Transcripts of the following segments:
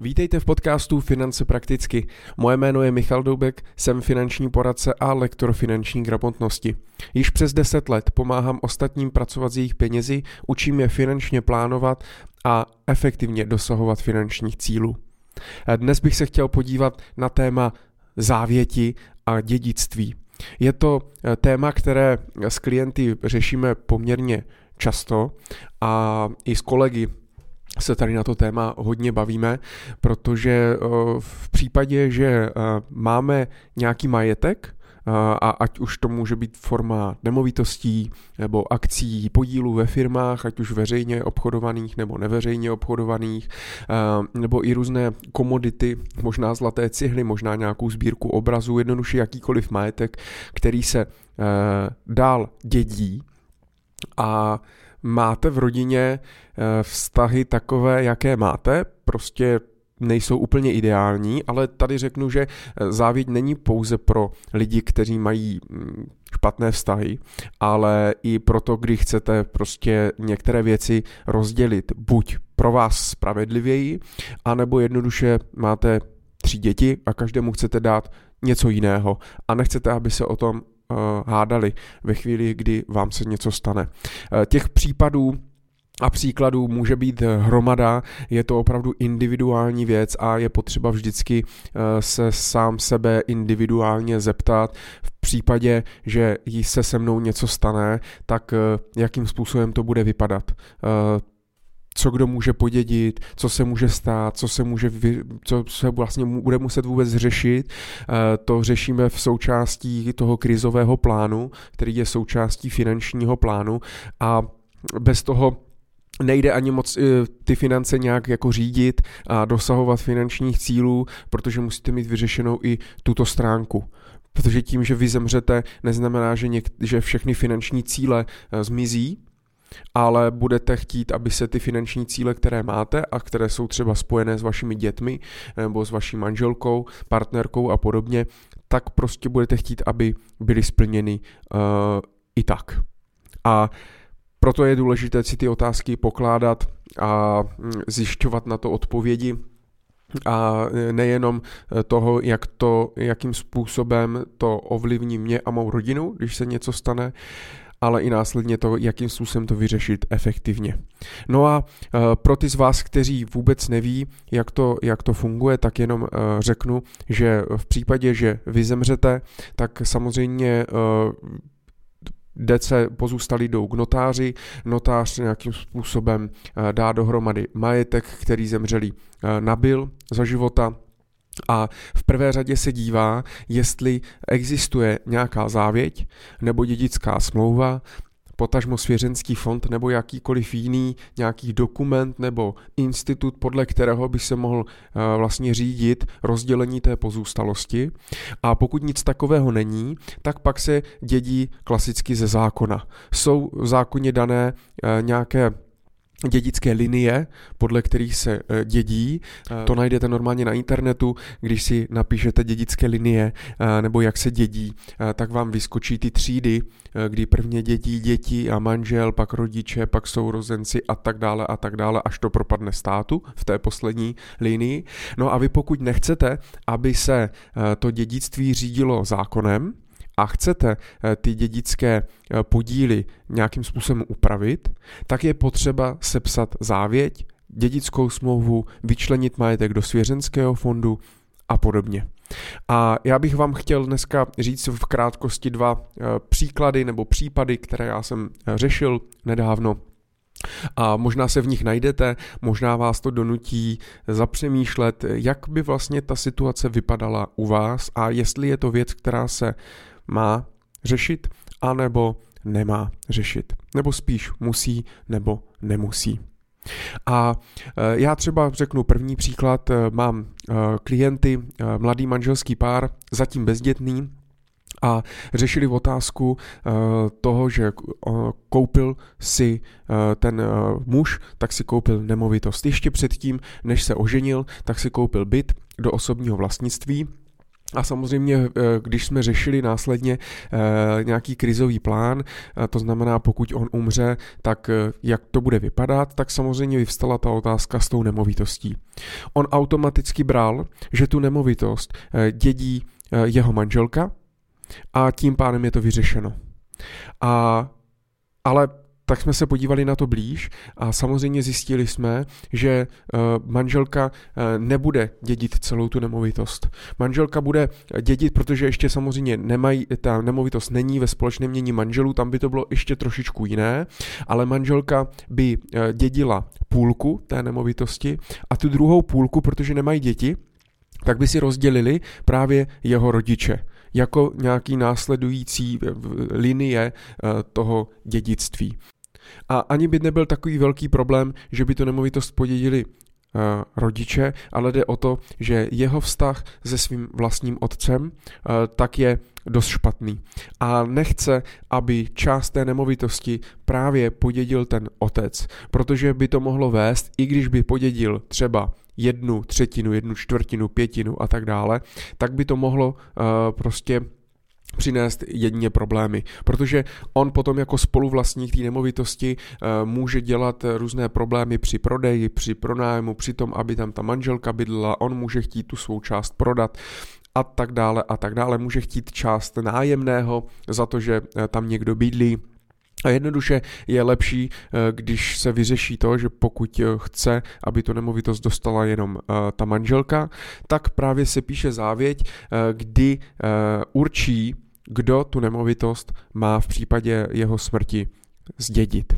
Vítejte v podcastu Finance prakticky. Moje jméno je Michal Doubek, jsem finanční poradce a lektor finanční gramotnosti. Již přes 10 let pomáhám ostatním pracovat s jejich penězi, učím je finančně plánovat a efektivně dosahovat finančních cílů. Dnes bych se chtěl podívat na téma závěti a dědictví. Je to téma, které s klienty řešíme poměrně často a i s kolegy se tady na to téma hodně bavíme, protože eh, v případě, že eh, máme nějaký majetek, eh, a ať už to může být forma nemovitostí nebo akcí, podílů ve firmách, ať už veřejně obchodovaných nebo neveřejně obchodovaných, nebo i různé komodity, možná zlaté cihly, možná nějakou sbírku obrazů, jednoduše jakýkoliv majetek, který se dál dědí a máte v rodině eh, vztahy takové, jaké máte, prostě nejsou úplně ideální, ale tady řeknu, že eh, závěť není pouze pro lidi, kteří mají mm, špatné vztahy, ale i proto, kdy chcete prostě některé věci rozdělit. Buď pro vás spravedlivěji, anebo jednoduše máte tři děti a každému chcete dát něco jiného. A nechcete, aby se o tom hádali ve chvíli, kdy vám se něco stane. Eh, těch případů a příkladů může být hromada, je to opravdu individuální věc a je potřeba vždycky eh, se sám sebe individuálně zeptat v případě, že jí se se mnou něco stane, tak jakým způsobem to bude vypadat co kdo může podědit, co se může stát, co se může, co se vlastně bude muset vůbec řešit. Eh, to řešíme v součástí toho krizového plánu, který je součástí finančního plánu a bez toho nejde ani moc eh, ty finance nějak jako řídit a dosahovat finančních cílů, protože musíte mít vyřešenou i tuto stránku. Protože tím, že vy zemřete, neznamená, že, něk- že všechny finanční cíle eh, zmizí, ale budete chtít, aby se ty finanční cíle, které máte a které jsou třeba spojené s vašimi dětmi nebo s vaší manželkou, partnerkou a podobně, tak prostě budete chtít, aby byly splněny uh, i tak. A proto je důležité si ty otázky pokládat a mm, zjišťovat na to odpovědi, a nejenom toho, jak to, jakým způsobem to ovlivní mě a mou rodinu, když se něco stane, ale i následně to, jakým způsobem to vyřešit efektivně. No a uh, pro ty z vás, kteří vůbec neví, jak to, jak to funguje, tak jenom uh, řeknu, že v případě, že vy zemřete, tak samozřejmě uh, Dece pozůstalí jdou k notáři, notář nějakým způsobem dá dohromady majetek, který zemřelý nabil za života, a v prvé řadě se dívá, jestli existuje nějaká závěť nebo dědická smlouva, potažmo svěřenský fond nebo jakýkoliv jiný nějaký dokument nebo institut, podle kterého by se mohl uh, vlastně řídit rozdělení té pozůstalosti. A pokud nic takového není, tak pak se dědí klasicky ze zákona. Jsou v zákoně dané uh, nějaké dědické linie, podle kterých se eh, dědí. Eh, to najdete normálně na internetu, když si napíšete dědické linie eh, nebo jak se dědí, tak vám vyskočí ty třídy, kdy prvně dědí děti a manžel, pak rodiče, pak sourozenci a tak dále a tak dále, až to propadne státu v té poslední linii. No a vy pokud nechcete, aby se to dědictví řídilo zákonem, a chcete eh, ty dědické eh, podíly nějakým způsobem upravit, tak je potřeba sepsat závěť, dědickou smlouvu, vyčlenit majetek do svěřenského fondu a podobně. A já bych vám chtěl dneska říct v krátkosti dva eh, příklady nebo případy, které já jsem řešil nedávno a možná se v nich najdete, možná vás to donutí zapřemýšlet, jak by vlastně ta situace vypadala u vás a jestli je to věc, která se má řešit, anebo nemá řešit. Nebo spíš musí, nebo nemusí. A e, já třeba řeknu první příklad, e, mám e, klienty, mladý manželský pár, zatím bezdětný, a řešili otázku toho, že koupil si ten muž, tak si koupil nemovitost. Ještě předtím, než se oženil, tak si koupil byt do osobního vlastnictví A samozřejmě, eh, když jsme řešili následně eh, nějaký krizový plán, eh, to znamená, pokud on umře, tak jak to bude vypadat, tak samozřejmě vyvstala ta otázka s tou nemovitostí. On automaticky bral, že tu nemovitost dědí jeho manželka a tím pádem je to vyřešeno. A, ale tak jsme se podívali na to blíž a samozřejmě zjistili jsme, že uh, manželka uh, nebude dědit celou tu nemovitost. Manželka bude dědit, protože ještě samozřejmě nemají, ta nemovitost není ve společném mění manželů, tam by to bylo ještě trošičku jiné, ale manželka by dědila půlku té nemovitosti a tu druhou půlku, protože nemají děti, tak by si rozdělili právě jeho rodiče jako nějaký následující linie toho dědictví. A ani by nebyl takový velký problém, že by to nemovitost podědili uh, rodiče, ale jde o to, že jeho vztah se svým vlastním otcem uh, tak je dost špatný. A nechce, aby část té nemovitosti právě podědil ten otec, protože by to mohlo vést, i když by podědil třeba jednu třetinu, jednu čtvrtinu, pětinu a tak dále, tak by to mohlo uh, prostě přinést jedině problémy, protože on potom jako spoluvlastník té nemovitosti uh, může dělat různé problémy při prodeji, při pronájmu, při tom, aby tam ta manželka bydlela, on může chtít tu svou část prodat a tak dále a tak dále. Může chtít část nájemného za to, že eh, tam někdo bydlí, a jednoduše je lepší, eh, když se vyřeší to, že pokud eh, chce, aby tu nemovitost dostala jenom eh, ta manželka, tak právě se píše závěť, kdy určí, kdo tu nemovitost má v případě jeho smrti zdědit.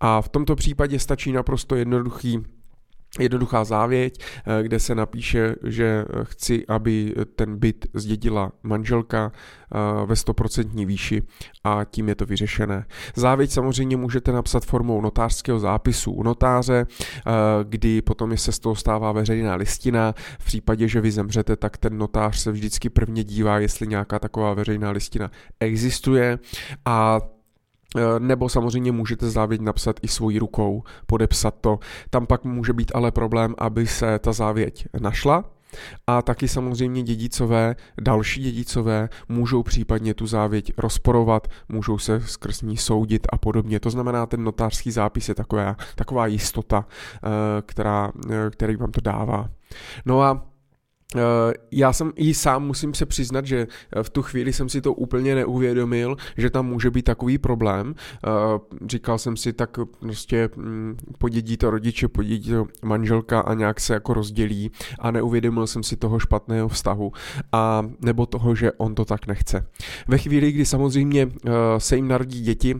A v tomto případě stačí naprosto jednoduchý jednoduchá závěť, eh, kde se napíše, že chci, aby ten byt zdědila manželka eh, ve 100% výši a tím je to vyřešené. Závěť samozřejmě můžete napsat formou notářského zápisu u notáře, eh, kdy potom se z toho stává veřejná listina. V případě, že vy zemřete, tak ten notář se vždycky prvně dívá, jestli nějaká taková veřejná listina existuje a Eh, nebo samozřejmě můžete závěť napsat i svojí rukou, podepsat to. Tam pak může být ale problém, aby se ta závěť našla, a taky samozřejmě dědicové, další dědicové můžou případně tu závěť rozporovat, můžou se skrz ní soudit a podobně. To znamená, ten notářský zápis je taková, taková jistota, eh, která, eh, který vám to dává. No a Eh, já jsem i sám musím se přiznat, že eh, v tu chvíli jsem si to úplně neuvědomil, že tam může být takový problém. Eh, říkal jsem si, tak prostě mm, podědí to rodiče, podědí to manželka a nějak se jako rozdělí a neuvědomil jsem si toho špatného vztahu a nebo toho, že on to tak nechce. Ve chvíli, kdy samozřejmě se jim narodí děti,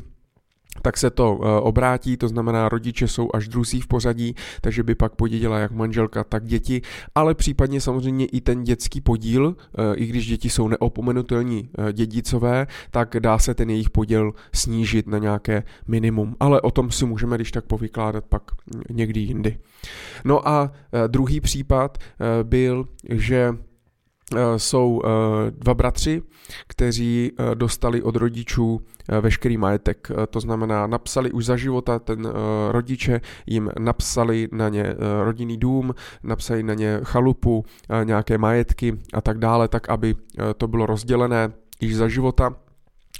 tak se to eh, obrátí, to znamená rodiče jsou až druzí v pořadí, takže by pak podědila jak manželka, tak děti, ale případně samozřejmě i ten dětský podíl, eh, i když děti jsou neopomenutelní eh, dědicové, tak dá se ten jejich podíl snížit na nějaké minimum, ale o tom si můžeme když tak povykládat pak někdy jindy. No a druhý případ byl, že jsou eh, dva bratři, kteří eh, dostali od rodičů veškerý majetek. To znamená, napsali už za života, ten rodiče jim napsali na ně rodinný dům, napsali na ně chalupu, nějaké majetky a tak dále, tak aby to bylo rozdělené již za života.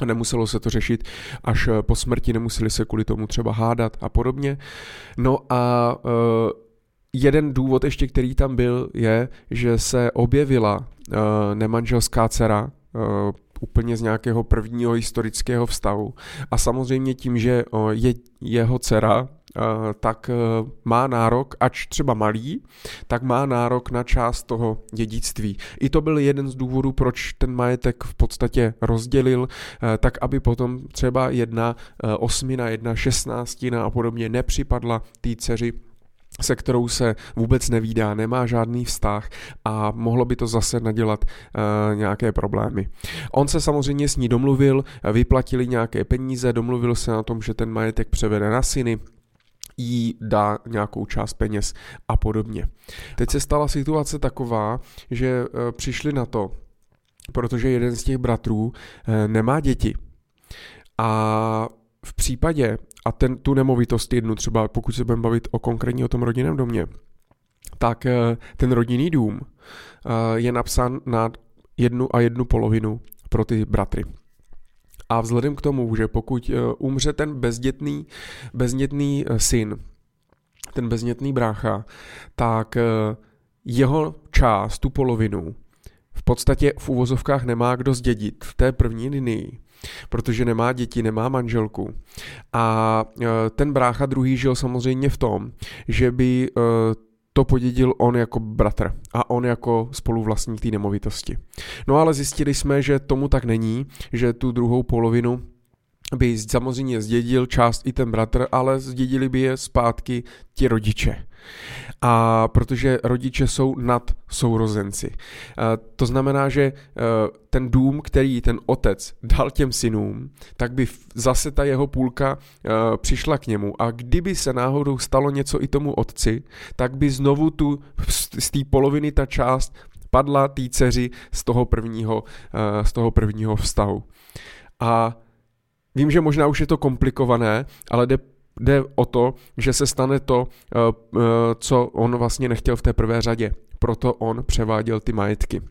Nemuselo se to řešit až po smrti, nemuseli se kvůli tomu třeba hádat a podobně. No a jeden důvod ještě, který tam byl, je, že se objevila uh, nemanželská dcera, uh, úplně z nějakého prvního historického vztahu. A samozřejmě tím, že uh, je jeho dcera, tak má nárok, ač třeba malý, tak má nárok na část toho dědictví. I to byl jeden z důvodů, proč ten majetek v podstatě rozdělil, tak aby potom třeba jedna osmina, jedna šestnáctina a podobně nepřipadla té dceři se kterou se vůbec nevídá, nemá žádný vztah a mohlo by to zase nadělat uh, nějaké problémy. On se samozřejmě s ní domluvil, vyplatili nějaké peníze, domluvil se na tom, že ten majetek převede na syny, jí dá nějakou část peněz a podobně. Teď se stala situace taková, že uh, přišli na to, protože jeden z těch bratrů uh, nemá děti. A v případě, a ten, tu nemovitost jednu třeba, pokud se budeme bavit o konkrétně o tom rodinném domě, tak eh, ten rodinný dům eh, je napsán na jednu a jednu polovinu pro ty bratry. A vzhledem k tomu, že pokud eh, umře ten bezdětný, bezdětný syn, ten bezdětný brácha, tak jeho část, tu polovinu, v podstatě v úvozovkách nemá kdo zdědit v té první linii, protože nemá děti, nemá manželku. A ten brácha druhý žil samozřejmě v tom, že by to podědil on jako bratr a on jako spoluvlastník té nemovitosti. No ale zjistili jsme, že tomu tak není, že tu druhou polovinu by samozřejmě zdědil část i ten bratr, ale zdědili by je zpátky ti rodiče. A protože rodiče jsou nad sourozenci. To znamená, že e, ten dům, který ten otec dal těm synům, tak by zase ta jeho půlka e, přišla k němu. A kdyby se náhodou stalo něco i tomu otci, tak by znovu tu z té poloviny ta část padla té dceři z toho prvního, e, z toho prvního vztahu. A Vím, že možná už je to komplikované, ale jde, jde o to, že se stane to, eh, eh, co on vlastně nechtěl v té prvé řadě. Proto on převáděl ty majetky.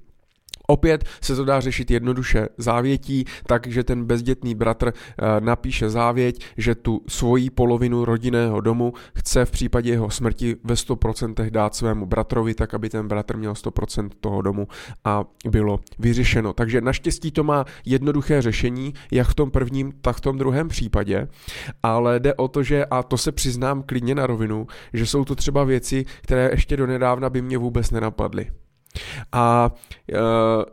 Opět se to dá řešit jednoduše závětí, takže ten bezdětný bratr eh, napíše závěť, že tu svoji polovinu rodinného domu chce v případě jeho smrti ve 100% dát svému bratrovi, tak aby ten bratr měl 100% toho domu a bylo vyřešeno. Takže naštěstí to má jednoduché řešení, jak v tom prvním, tak v tom druhém případě, ale jde o to, že, a to se přiznám klidně na rovinu, že jsou to třeba věci, které ještě donedávna by mě vůbec nenapadly. A uh,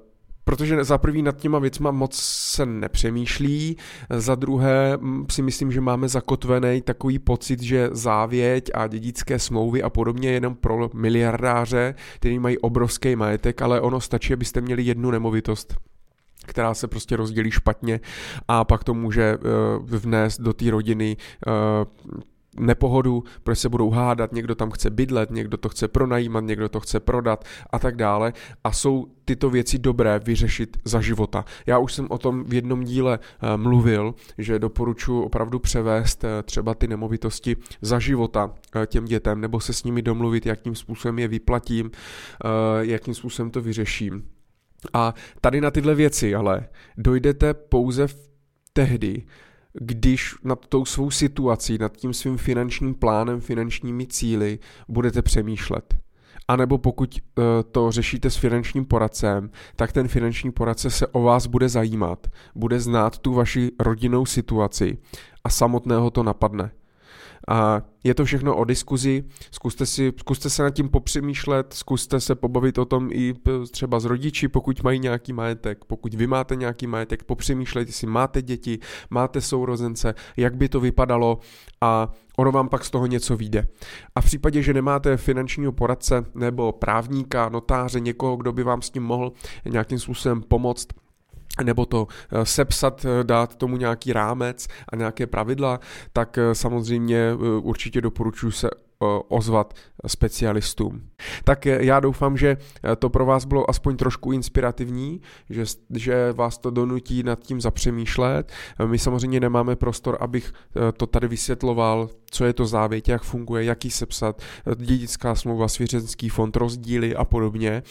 protože za prvý nad těma věcma moc se nepřemýšlí, za druhé si myslím, že máme zakotvený takový pocit, že závěť a dědické smlouvy a podobně jenom pro miliardáře, kteří mají obrovský majetek, ale ono stačí, abyste měli jednu nemovitost která se prostě rozdělí špatně a pak to může uh, vnést do té rodiny uh, nepohodu, protože se budou hádat, někdo tam chce bydlet, někdo to chce pronajímat, někdo to chce prodat a tak dále. A jsou tyto věci dobré vyřešit za života. Já už jsem o tom v jednom díle uh, mluvil, že doporučuji opravdu převést uh, třeba ty nemovitosti za života uh, těm dětem, nebo se s nimi domluvit, jakým způsobem je vyplatím, jakým způsobem to vyřeším. A tady na tyhle věci ale dojdete pouze v tehdy, když nad tou svou situací, nad tím svým finančním plánem, finančními cíly budete přemýšlet. A nebo pokud uh, to řešíte s finančním poradcem, tak ten finanční poradce se o vás bude zajímat, bude znát tu vaši rodinnou situaci a samotného to napadne. A je to všechno o diskuzi, zkuste, si, zkuste se nad tím popřemýšlet, zkuste se pobavit o tom i třeba s rodiči, pokud mají nějaký majetek, pokud vy máte nějaký majetek, popřemýšlejte jestli máte děti, máte sourozence, jak by to vypadalo a ono vám pak z toho něco vyjde. A v případě, že nemáte finančního poradce nebo právníka, notáře, někoho, kdo by vám s tím mohl nějakým způsobem pomoct, nebo to eh, sepsat, eh, dát tomu nějaký rámec a nějaké pravidla, tak eh, samozřejmě určitě doporučuji se ozvat specialistům. Tak já doufám, že to pro vás bylo aspoň trošku inspirativní, že, že vás to donutí nad tím zapřemýšlet. My samozřejmě nemáme prostor, abych to tady vysvětloval, co je to závěť, jak funguje, jaký sepsat, dědická smlouva, svěřenský fond, rozdíly a podobně.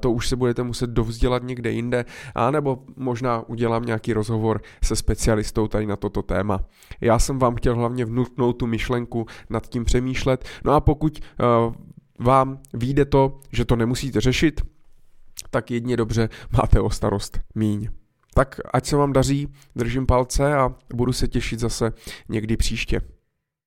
To už se budete muset dovzdělat někde jinde, anebo možná udělám nějaký rozhovor se specialistou tady na toto téma. Já jsem vám chtěl hlavně vnutnout tu myšlenku nad tím přemýšlet, No a pokud uh, vám vyjde to, že to nemusíte řešit, tak jedně dobře máte o starost míň. Tak ať se vám daří, držím palce a budu se těšit zase někdy příště.